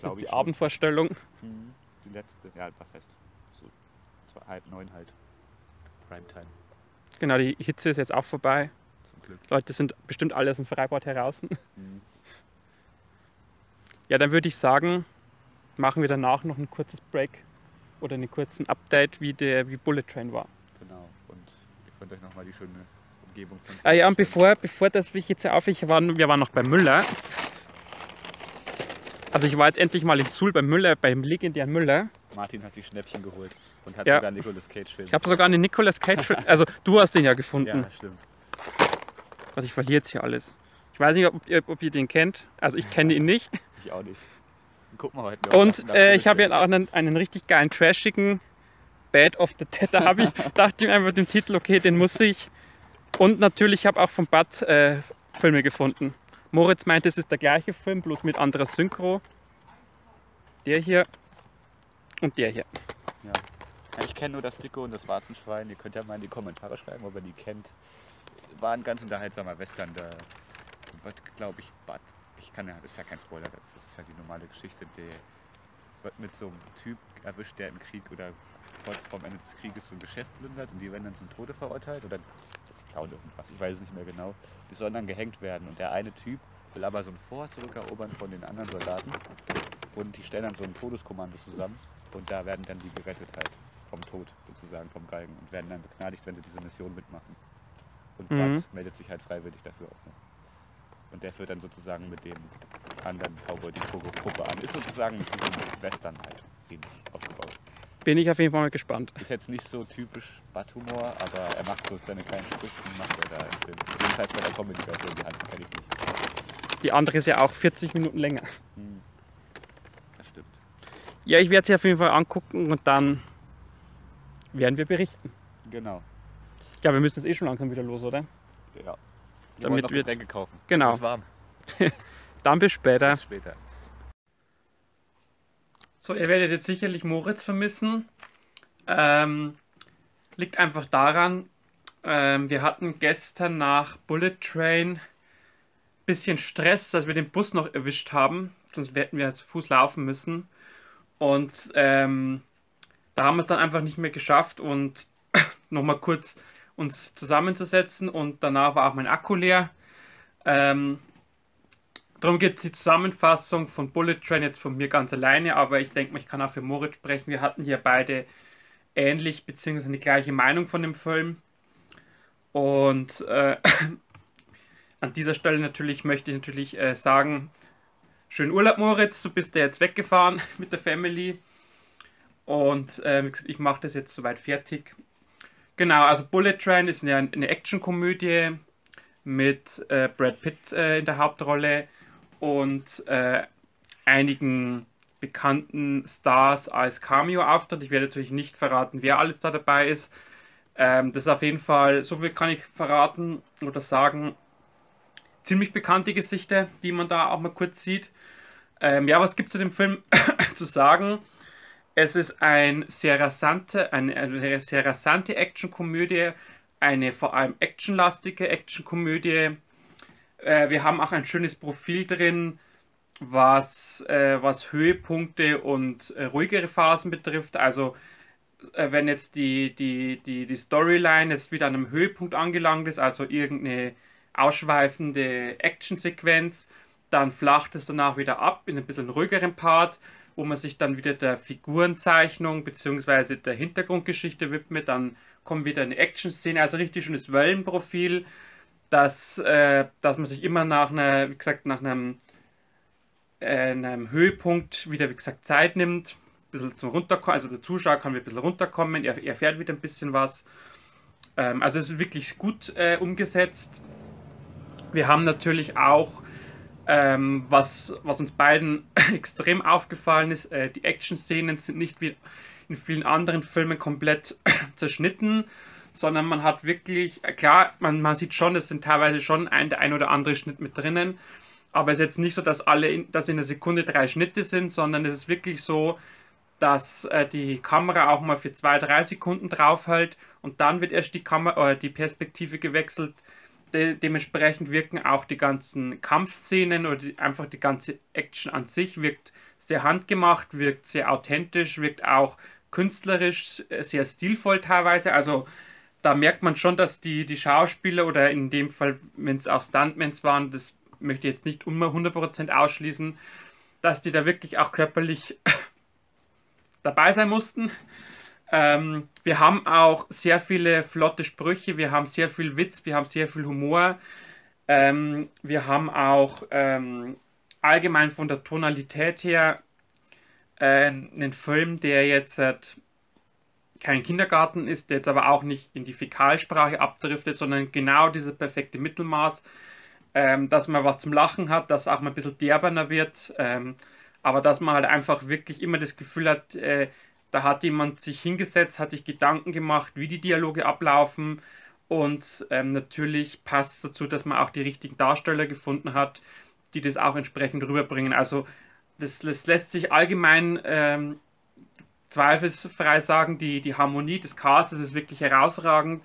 Glaub Jetzt ich die. Abendvorstellung. Mhm. Die letzte, ja, war fest. So, zwei, halb neun halt. Primetime, Genau, die Hitze ist jetzt auch vorbei. zum Glück. Leute sind bestimmt alle aus dem Freibad heraus. Mhm. Ja, dann würde ich sagen, machen wir danach noch ein kurzes Break oder einen kurzen Update, wie der wie Bullet Train war. Genau. Und ihr könnt euch nochmal die schöne Umgebung von Ah ja, und bevor, bevor das ich jetzt auf, ich war, wir waren noch bei Müller. Also ich war jetzt endlich mal in Suhl bei Müller, beim legendären Müller. Martin hat sich Schnäppchen geholt und hat Ja. sogar Nicolas Cage Film. Ich habe sogar einen Nicolas Cage, <laughs> also du hast den ja gefunden. Ja, stimmt. Gott, ich verliere jetzt hier alles. Ich weiß nicht, ob ihr, ob ihr den kennt. Also ich kenne ihn nicht. Ich auch nicht. Und äh, ich habe ja auch einen, einen richtig geilen, trashigen Bad of the Dead. Da habe ich, <laughs> dachte ich mir einfach den Titel, okay, den muss ich. Und natürlich habe auch von Bud äh, Filme gefunden. Moritz meinte, es ist der gleiche Film, bloß mit anderer Synchro. Der hier und der hier. Ja. Ich kenne nur das Dicke und das Warzenschwein. Ihr könnt ja mal in die Kommentare schreiben, ob ihr die kennt. War ein ganz unterhaltsamer Western. Da wird, glaube ich, Bud. Ich kann ja, das ist ja kein Spoiler, das ist ja die normale Geschichte. Der wird mit so einem Typ erwischt, der im Krieg oder kurz vorm Ende des Krieges so ein Geschäft plündert und die werden dann zum Tode verurteilt oder klauen irgendwas, ich weiß es nicht mehr genau. Die sollen dann gehängt werden und der eine Typ will aber so ein Fort zurückerobern von den anderen Soldaten und die stellen dann so ein Todeskommando zusammen und da werden dann die gerettet halt vom Tod sozusagen, vom Galgen und werden dann begnadigt, wenn sie diese Mission mitmachen. und Mhm. Bud meldet sich halt freiwillig dafür auch noch. Und der führt dann sozusagen mit dem anderen Cowboy die Gruppe an. Ist sozusagen mit diesem Western halt ähnlich aufgebaut. Bin ich auf jeden Fall mal gespannt. Ist jetzt nicht so typisch Bud-Humor, aber er macht so seine kleinen Sprüche, macht er da im Film. Jedenfalls bei der Comedy-Version, die andere kenne ich nicht. Die andere ist ja auch 40 Minuten länger. Hm. Das stimmt. Ja, ich werde sie auf jeden Fall angucken und dann werden wir berichten. Genau. Ja, wir müssen jetzt eh schon langsam wieder los, oder? Ja. Wir Damit wollen noch wird- Getränke kaufen. Genau. <laughs> Dann bis später. Bis später. So, ihr werdet jetzt sicherlich Moritz vermissen. Ähm, liegt einfach daran, ähm, wir hatten gestern nach Bullet Train bisschen Stress, dass wir den Bus noch erwischt haben. Sonst hätten wir zu Fuß laufen müssen. Und ähm, da haben wir es dann einfach nicht mehr geschafft und <clears throat> nochmal kurz uns zusammenzusetzen. Und danach war auch mein Akku leer. Ähm, Darum gibt es die Zusammenfassung von Bullet Train jetzt von mir ganz alleine, aber ich denke ich kann auch für Moritz sprechen. Wir hatten hier beide ähnlich bzw. die gleiche Meinung von dem Film. Und äh, <laughs> an dieser Stelle natürlich möchte ich natürlich äh, sagen, schönen Urlaub Moritz, du bist ja jetzt weggefahren <laughs> mit der Family. Und äh, ich mache das jetzt soweit fertig. Genau, also Bullet Train ist eine, eine Actionkomödie mit äh, Brad Pitt äh, in der Hauptrolle und äh, einigen bekannten Stars als Cameo-Auftritt. Ich werde natürlich nicht verraten, wer alles da dabei ist. Ähm, das ist auf jeden Fall, so viel kann ich verraten oder sagen, ziemlich bekannte Gesichter, die man da auch mal kurz sieht. Ähm, ja, was gibt es zu dem Film <coughs> zu sagen? Es ist ein sehr rasante, eine, eine sehr rasante Actionkomödie, eine vor allem actionlastige Actionkomödie. Äh, wir haben auch ein schönes Profil drin, was, äh, was Höhepunkte und äh, ruhigere Phasen betrifft. Also äh, wenn jetzt die, die, die, die Storyline jetzt wieder an einem Höhepunkt angelangt ist, also irgendeine ausschweifende Actionsequenz, dann flacht es danach wieder ab in ein bisschen ruhigeren Part, wo man sich dann wieder der Figurenzeichnung bzw. der Hintergrundgeschichte widmet. Dann kommt wieder eine Action-Szene, also richtig schönes Wellenprofil, dass, äh, dass man sich immer nach einer, wie gesagt, nach einem, äh, einem Höhepunkt wieder, wie gesagt, Zeit nimmt, ein bisschen zum Runterkommen, also der Zuschauer kann wieder ein bisschen runterkommen, er erfährt wieder ein bisschen was. Ähm, also es ist wirklich gut äh, umgesetzt. Wir haben natürlich auch, ähm, was, was uns beiden <laughs> extrem aufgefallen ist, äh, die Action-Szenen sind nicht wie in vielen anderen Filmen komplett <clears throat> zerschnitten, sondern man hat wirklich, äh, klar, man, man sieht schon, es sind teilweise schon ein, der ein oder andere Schnitt mit drinnen, aber es ist jetzt nicht so, dass alle, in, dass in der Sekunde drei Schnitte sind, sondern es ist wirklich so, dass äh, die Kamera auch mal für zwei, drei Sekunden draufhält und dann wird erst die Kamera, äh, die Perspektive gewechselt. De dementsprechend wirken auch die ganzen Kampfszenen oder die, einfach die ganze Action an sich wirkt sehr handgemacht, wirkt sehr authentisch, wirkt auch künstlerisch äh, sehr stilvoll teilweise. Also da merkt man schon, dass die, die Schauspieler oder in dem Fall, wenn es auch Stuntmans waren, das möchte ich jetzt nicht immer 100% ausschließen, dass die da wirklich auch körperlich <laughs> dabei sein mussten. Ähm, wir haben auch sehr viele flotte Sprüche, wir haben sehr viel Witz, wir haben sehr viel Humor. Ähm, wir haben auch ähm, allgemein von der Tonalität her äh, einen Film, der jetzt äh, kein Kindergarten ist, der jetzt aber auch nicht in die Fäkalsprache abdriftet, sondern genau dieses perfekte Mittelmaß, ähm, dass man was zum Lachen hat, dass auch mal ein bisschen derberner wird, ähm, aber dass man halt einfach wirklich immer das Gefühl hat, äh, da hat jemand sich hingesetzt, hat sich Gedanken gemacht, wie die Dialoge ablaufen und ähm, natürlich passt es dazu, dass man auch die richtigen Darsteller gefunden hat, die das auch entsprechend rüberbringen. Also das, das lässt sich allgemein ähm, zweifelsfrei sagen, die, die Harmonie des Castes ist wirklich herausragend.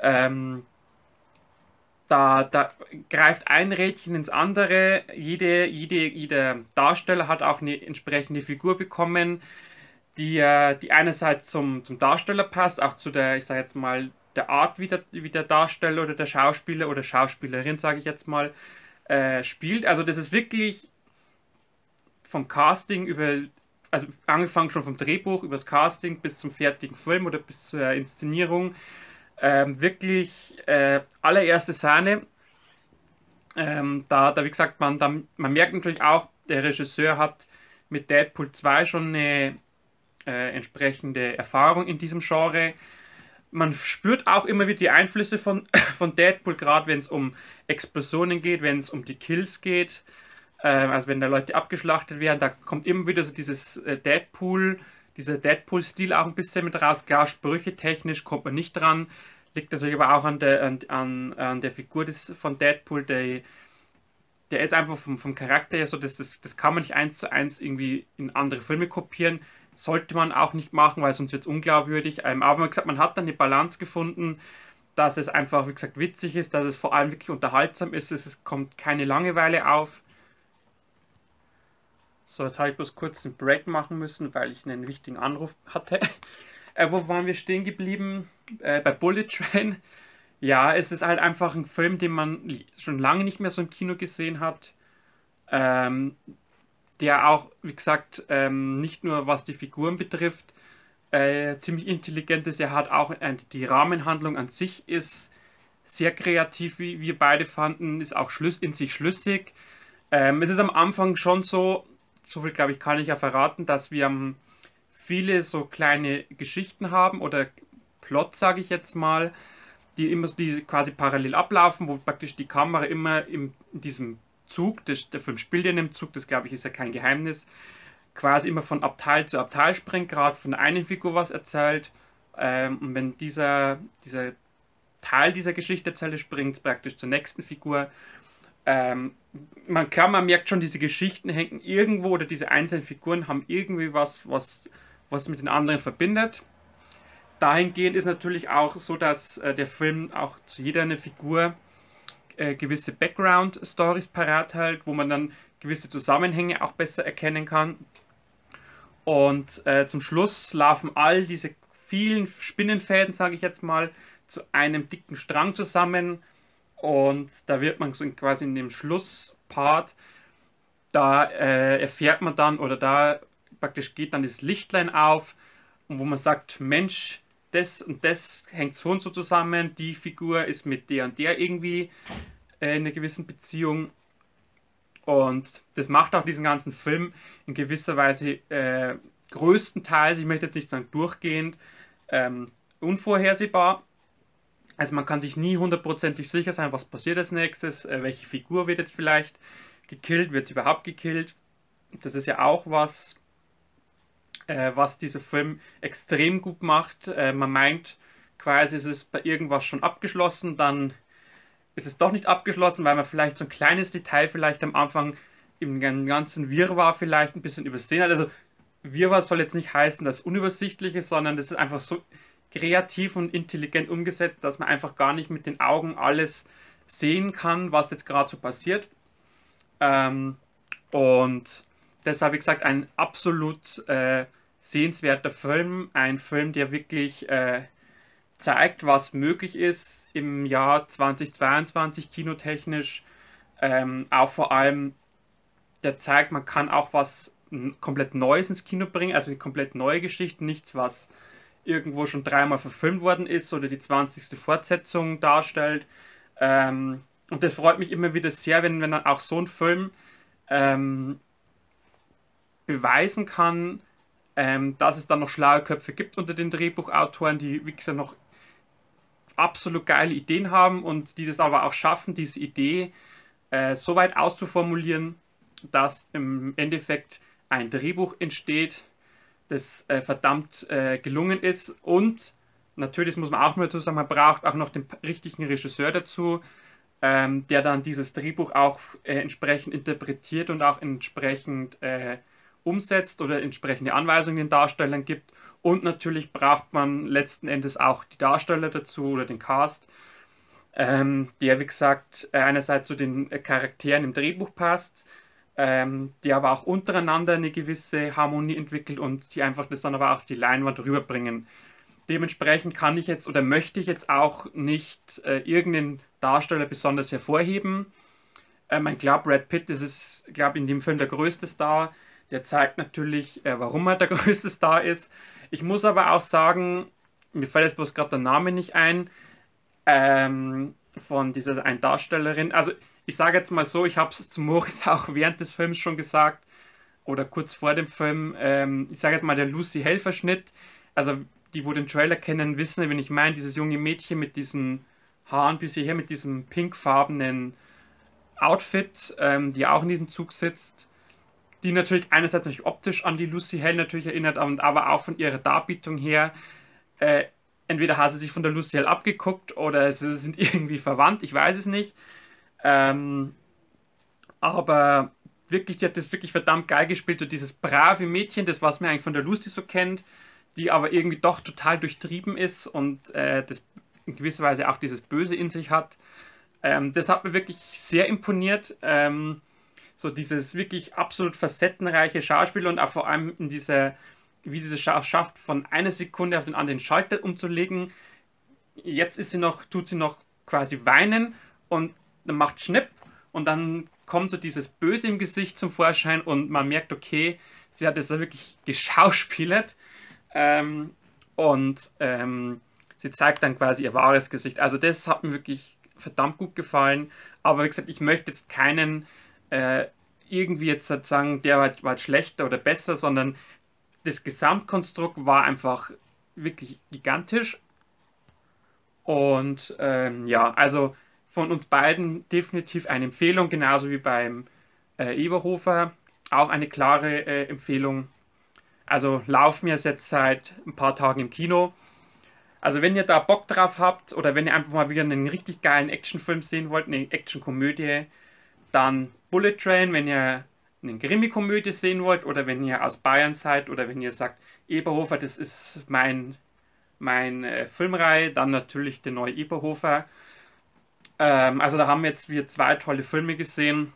Ähm, da, da greift ein Rädchen ins andere. Jede, jede, jeder Darsteller hat auch eine entsprechende Figur bekommen, die, äh, die einerseits zum, zum Darsteller passt, auch zu der, ich sage jetzt mal, der Art, wie der, wie der Darsteller oder der Schauspieler oder Schauspielerin, sage ich jetzt mal, äh, spielt. Also das ist wirklich vom Casting über, also angefangen schon vom Drehbuch, über das Casting bis zum fertigen Film oder bis zur Inszenierung, Ähm, wirklich äh, allererste Sahne. Ähm, da, da, wie gesagt, man, da, man merkt natürlich auch, der Regisseur hat mit Deadpool 2 schon eine äh, entsprechende Erfahrung in diesem Genre. Man spürt auch immer wieder die Einflüsse von, <coughs> von Deadpool, gerade wenn es um Explosionen geht, wenn es um die Kills geht. Äh, also wenn da Leute abgeschlachtet werden, da kommt immer wieder so dieses äh, Deadpool, dieser Deadpool-Stil auch ein bisschen mit raus. Klar, Sprüche technisch kommt man nicht dran. Liegt natürlich aber auch an der, an, an, der Figur des, von Deadpool, der, der ist einfach vom, vom Charakter her so, dass das, das kann man nicht eins zu eins irgendwie in andere Filme kopieren. Sollte man auch nicht machen, weil sonst wird es unglaubwürdig. Ähm, aber wie gesagt, man hat dann eine Balance gefunden, dass es einfach, wie gesagt, witzig ist, dass es vor allem wirklich unterhaltsam ist, es kommt keine Langeweile auf. So, jetzt habe ich bloß kurz einen Break machen müssen, weil ich einen wichtigen Anruf hatte. <laughs> Äh, wo waren wir stehen geblieben? Äh, bei Bullet Train. <laughs> Ja, es ist halt einfach ein Film, den man schon lange nicht mehr so im Kino gesehen hat. Ähm, der auch, wie gesagt, ähm, nicht nur was die Figuren betrifft, äh, ziemlich intelligent ist. Er hat auch äh, die Rahmenhandlung an sich ist sehr kreativ, wie wir beide fanden, ist auch in sich schlüssig. Ähm, es ist am Anfang schon so, so viel glaube ich kann ich ja verraten, dass wir um, viele so kleine Geschichten haben oder Plot, sage ich jetzt mal, die immer die quasi parallel ablaufen, wo praktisch die Kamera immer in, in diesem Zug, das, der Film spielt ja in dem Zug, das glaube ich ist ja kein Geheimnis, quasi immer von Abteil zu Abteil springt, gerade von der einen Figur was erzählt. Ähm, und wenn dieser, dieser Teil dieser Geschichte erzählt, springt praktisch zur nächsten Figur ähm, man, klar, man merkt schon, diese Geschichten hängen irgendwo oder diese einzelnen Figuren haben irgendwie was, was, was mit den anderen verbindet. Dahingehend ist natürlich auch so, dass äh, der Film auch zu jeder eine Figur äh, gewisse Background-Stories parat hält, wo man dann gewisse Zusammenhänge auch besser erkennen kann. Und äh, zum Schluss laufen all diese vielen Spinnenfäden, sage ich jetzt mal, zu einem dicken Strang zusammen, und da wird man so quasi in dem Schlusspart, da äh, erfährt man dann oder da praktisch geht dann das Lichtlein auf wo man sagt, Mensch, das und das hängt so und so zusammen, die Figur ist mit der und der irgendwie äh, in einer gewissen Beziehung. Und das macht auch diesen ganzen Film in gewisser Weise äh, größtenteils, ich möchte jetzt nicht sagen durchgehend, ähm, unvorhersehbar. Also man kann sich nie hundertprozentig sicher sein, was passiert als nächstes, äh, welche Figur wird jetzt vielleicht gekillt, wird sie überhaupt gekillt. Das ist ja auch was, äh, was dieser Film extrem gut macht. Äh, man meint quasi, es ist bei irgendwas schon abgeschlossen, dann ist es doch nicht abgeschlossen, weil man vielleicht so ein kleines Detail vielleicht am Anfang im ganzen Wirrwarr vielleicht ein bisschen übersehen hat. Also Wirrwarr soll jetzt nicht heißen, dass es unübersichtlich ist, sondern das ist einfach so kreativ und intelligent umgesetzt, dass man einfach gar nicht mit den Augen alles sehen kann, was jetzt gerade so passiert. Ähm, und deshalb, wie gesagt, ein absolut äh, sehenswerter Film. Ein Film, der wirklich äh, zeigt, was möglich ist im Jahr 2022 kinotechnisch. Ähm, auch vor allem, der zeigt, man kann auch was komplett Neues ins Kino bringen, also eine komplett neue Geschichte, nichts, was irgendwo schon dreimal verfilmt worden ist oder die 20. Fortsetzung darstellt. Ähm, und das freut mich immer wieder sehr, wenn, wenn dann auch so ein Film ähm, beweisen kann, ähm, dass es dann noch schlaue Köpfe gibt unter den Drehbuchautoren, die, wie gesagt, noch absolut geile Ideen haben und die das aber auch schaffen, diese Idee äh, so weit auszuformulieren, dass im Endeffekt ein Drehbuch entsteht, das äh, verdammt äh, gelungen ist. Und natürlich muss man auch mal dazu sagen, man braucht auch noch den richtigen Regisseur dazu, ähm, der dann dieses Drehbuch auch äh, entsprechend interpretiert und auch entsprechend äh, umsetzt oder entsprechende Anweisungen den Darstellern gibt. Und natürlich braucht man letzten Endes auch die Darsteller dazu oder den Cast, ähm, der, wie gesagt, einerseits zu den Charakteren im Drehbuch passt, ähm, die aber auch untereinander eine gewisse Harmonie entwickelt und die einfach das dann aber auch auf die Leinwand rüberbringen. Dementsprechend kann ich jetzt oder möchte ich jetzt auch nicht äh, irgendeinen Darsteller besonders hervorheben. Ähm, ich glaube, Brad Pitt das ist, glaube in dem Film der größte Star. Der zeigt natürlich, äh, warum er der <laughs> größte Star ist. Ich muss aber auch sagen, mir fällt jetzt bloß gerade der Name nicht ein. ähm, von dieser einen Darstellerin. Also ich sage jetzt mal so, ich habe es zu Moritz <laughs> auch während des Films schon gesagt oder kurz vor dem Film. Ähm, ich sage jetzt mal der Lucy Helfer-Schnitt. Also die, wo den Trailer kennen, wissen, wenn ich meine, dieses junge Mädchen mit diesen Haaren bis hierher, mit diesem pinkfarbenen Outfit, ähm, die auch in diesem Zug sitzt, die natürlich einerseits natürlich optisch an die Lucy Hell natürlich erinnert, aber auch von ihrer Darbietung her. Äh, entweder hat sie sich von der Lucy Hell abgeguckt oder sie sind <laughs> irgendwie verwandt, ich weiß es nicht. Ähm, aber wirklich, die hat das wirklich verdammt geil gespielt, so dieses brave Mädchen, das was man eigentlich von der Lucy so kennt, die aber irgendwie doch total durchtrieben ist und äh, das in gewisser Weise auch dieses Böse in sich hat. Ähm, das hat mir wirklich sehr imponiert. Ähm, so dieses wirklich absolut facettenreiche Schauspiel und auch vor allem in dieser, wie sie das schafft, von einer Sekunde auf den anderen Schalter umzulegen. Jetzt ist sie noch, tut sie noch quasi weinen und dann macht Schnipp und dann kommt so dieses Böse im Gesicht zum Vorschein und man merkt, okay, sie hat es da wirklich geschauspielert. Ähm, und ähm, sie zeigt dann quasi ihr wahres Gesicht. Also das hat mir wirklich verdammt gut gefallen. Aber wie gesagt, ich möchte jetzt keinen äh, irgendwie jetzt sagen, der war, war schlechter oder besser, sondern das Gesamtkonstrukt war einfach wirklich gigantisch. Und ähm, ja, also von uns beiden definitiv eine Empfehlung, genauso wie beim äh, Eberhofer. Auch eine klare äh, Empfehlung. Also laufen wir jetzt seit ein paar Tagen im Kino. Also wenn ihr da Bock drauf habt oder wenn ihr einfach mal wieder einen richtig geilen Actionfilm sehen wollt, eine Actionkomödie, dann Bullet Train, wenn ihr eine Krimi-Komödie sehen wollt oder wenn ihr aus Bayern seid oder wenn ihr sagt, Eberhofer, das ist mein, mein äh, Filmreihe, dann natürlich der neue Eberhofer. Ähm, also da haben wir jetzt wir zwei tolle Filme gesehen.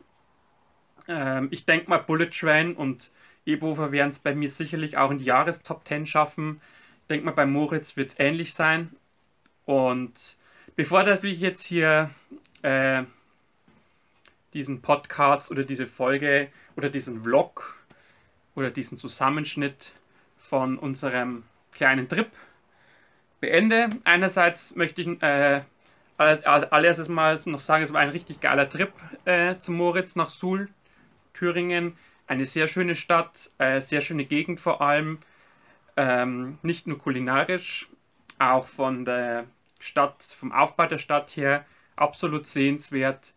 Ähm, ich denke mal, Bullet Train und Eberhofer werden es bei mir sicherlich auch in die Jahrestop 10 schaffen denke mal, bei Moritz wird es ähnlich sein. Und bevor das ich jetzt hier äh, diesen Podcast oder diese Folge oder diesen Vlog oder diesen Zusammenschnitt von unserem kleinen Trip beende. Einerseits möchte ich äh, als allererstes mal noch sagen, es war ein richtig geiler Trip äh, zu Moritz nach Suhl, Thüringen. Eine sehr schöne Stadt, äh, sehr schöne Gegend vor allem. Ähm, nicht nur kulinarisch, auch von der Stadt, vom Aufbau der Stadt her absolut sehenswert.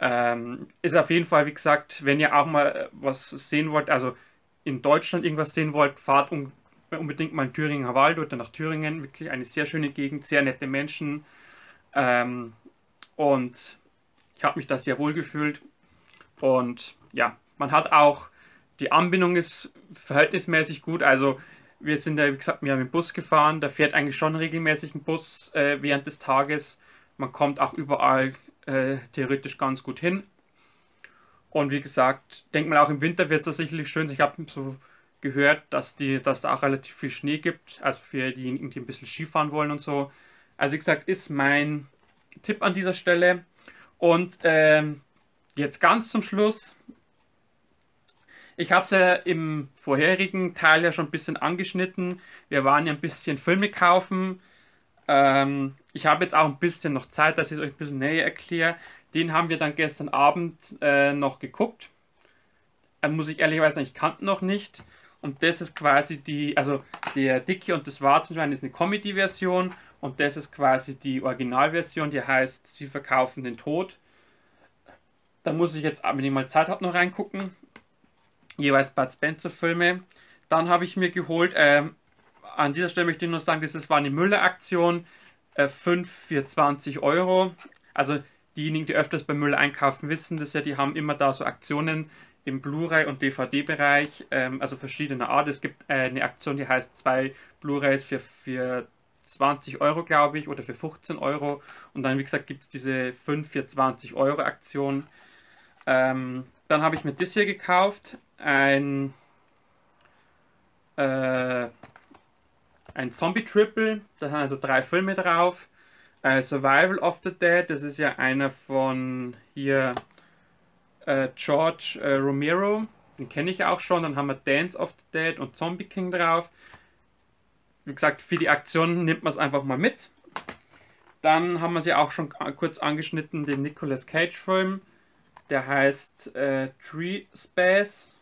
Ähm, ist auf jeden Fall, wie gesagt, wenn ihr auch mal was sehen wollt, also in Deutschland irgendwas sehen wollt, fahrt un unbedingt mal in Thüringer Wald oder nach Thüringen. Wirklich eine sehr schöne Gegend, sehr nette Menschen. Ähm, und ich habe mich da sehr wohl gefühlt. Und ja, man hat auch, die Anbindung ist verhältnismäßig gut. Also wir sind ja, wie gesagt, wir haben den Bus gefahren. Da fährt eigentlich schon regelmäßig ein Bus äh, während des Tages. Man kommt auch überall äh, theoretisch ganz gut hin. Und wie gesagt, denkt man auch im Winter wird es sicherlich schön. Ich habe so gehört, dass, die, dass da auch relativ viel Schnee gibt. Also für diejenigen, die ein bisschen Skifahren wollen und so. Also wie gesagt, ist mein Tipp an dieser Stelle. Und ähm, jetzt ganz zum Schluss ich habe es ja im vorherigen Teil ja schon ein bisschen angeschnitten. Wir waren ja ein bisschen Filme kaufen. Ähm, ich habe jetzt auch ein bisschen noch Zeit, dass ich es euch ein bisschen näher erkläre. Den haben wir dann gestern Abend äh, noch geguckt. Äh, muss ich ehrlicherweise sagen, ich kannte noch nicht. Und das ist quasi die, also der Dicke und das Warzenschwein ist eine Comedy-Version und das ist quasi die Originalversion, die heißt Sie verkaufen den Tod. Da muss ich jetzt, wenn ich mal Zeit habe, noch reingucken jeweils Bud Spencer Filme. Dann habe ich mir geholt, äh, an dieser Stelle möchte ich nur sagen, das war eine Müller-Aktion, äh, 5 für 20 Euro. Also diejenigen, die öfters bei Müller einkaufen, wissen das ja, die haben immer da so Aktionen im Blu-ray und DVD-Bereich, ähm, also verschiedener Art. Es gibt äh, eine Aktion, die heißt zwei Blu-rays für, für 20 Euro, glaube ich, oder für 15 Euro. Und dann, wie gesagt, gibt es diese 5 für 20 Euro Aktion. Ähm, dann habe ich mir das hier gekauft ein, äh, ein Zombie-Triple, da sind also drei Filme drauf. Äh, Survival of the Dead, das ist ja einer von hier äh, George äh, Romero, den kenne ich auch schon. Dann haben wir Dance of the Dead und Zombie King drauf. Wie gesagt, für die Aktion nimmt man es einfach mal mit. Dann haben wir sie auch schon kurz angeschnitten, den Nicolas Cage-Film. Der heißt äh, Tree Space.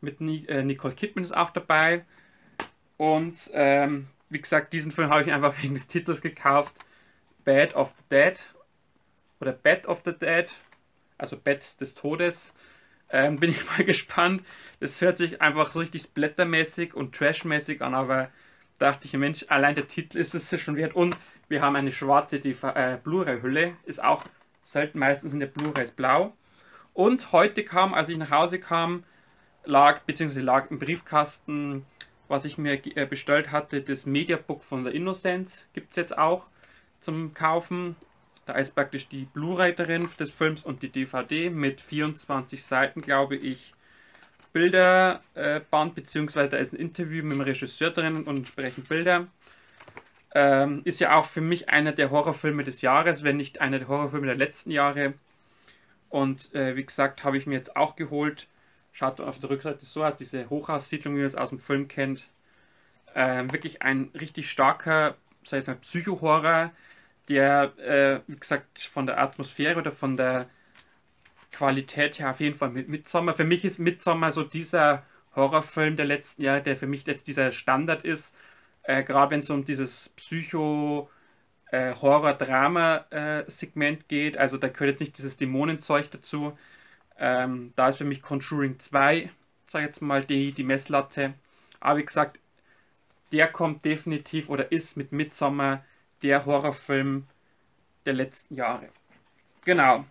Mit äh, Nicole Kidman ist auch dabei. Und ähm, wie gesagt, diesen Film habe ich einfach <laughs> wegen des Titels gekauft. Bad of the Dead. Oder Bad of the Dead. Also Bad des Todes. Ähm, bin ich <laughs> mal gespannt. Es hört sich einfach so richtig splattermäßig und trashmäßig an, aber dachte ich, Mensch, allein der Titel ist es schon wert. Und wir haben eine schwarze äh, Blu-ray-Hülle. Ist auch selten, meistens in der Blu-rays blau. Und heute kam, als ich nach Hause kam, lag, beziehungsweise lag im Briefkasten, was ich mir äh, bestellt hatte, das Mediabook von der Innocence. Gibt es jetzt auch zum Kaufen. Da ist praktisch die Blu-ray drin des Films und die DVD mit 24 Seiten, glaube ich, Bilderband, beziehungsweise da ist ein Interview mit dem Regisseur drin und entsprechend Bilder. Ähm, ist ja auch für mich einer der Horrorfilme des Jahres, wenn nicht einer der Horrorfilme der letzten Jahre. Und äh, wie gesagt, habe ich mir jetzt auch geholt. Schaut auf der Rückseite so aus, diese Hochhaussiedlung, wie man es aus dem Film kennt. Ähm, wirklich ein richtig starker, sag ich mal, Psycho-Horror, der, äh, wie gesagt, von der Atmosphäre oder von der Qualität her auf jeden Fall mit Midsommar. Für mich ist Midsommar so dieser Horrorfilm der letzten Jahre, der für mich jetzt dieser Standard ist. Äh, Gerade wenn es um dieses Psycho- äh, Horror-Drama-Segment geht. Also da gehört jetzt nicht dieses Dämonenzeug dazu. Ähm, da ist für mich Conjuring 2, sag jetzt mal, die, die Messlatte. Aber wie gesagt, der kommt definitiv oder ist mit Midsommar der Horrorfilm der letzten Jahre. Genau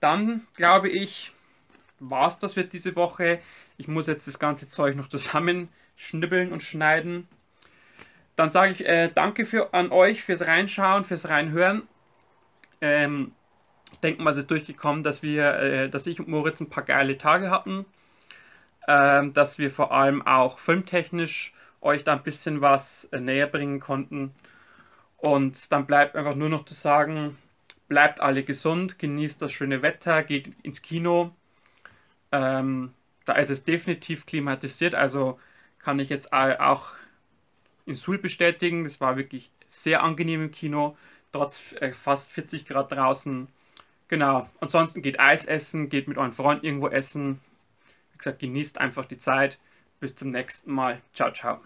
dann glaube ich, war es das für diese Woche. Ich muss jetzt das ganze Zeug noch zusammenschnibbeln und schneiden. Dann sage ich äh, danke für, an euch fürs Reinschauen, fürs Reinhören. Ähm, ich denke mal, es ist durchgekommen, dass wir, äh, dass ich und Moritz ein paar geile Tage hatten. Ähm, dass wir vor allem auch filmtechnisch euch da ein bisschen was äh, näher bringen konnten. Und dann bleibt einfach nur noch zu sagen, bleibt alle gesund, genießt das schöne Wetter, geht ins Kino. Ähm, da ist es definitiv klimatisiert, also kann ich jetzt auch in Suhl bestätigen. Das war wirklich sehr angenehm im Kino, trotz äh, fast 40 Grad draußen. Genau, ansonsten geht Eis essen, geht mit euren Freunden irgendwo essen. Wie gesagt, genießt einfach die Zeit. Bis zum nächsten Mal. Ciao, ciao.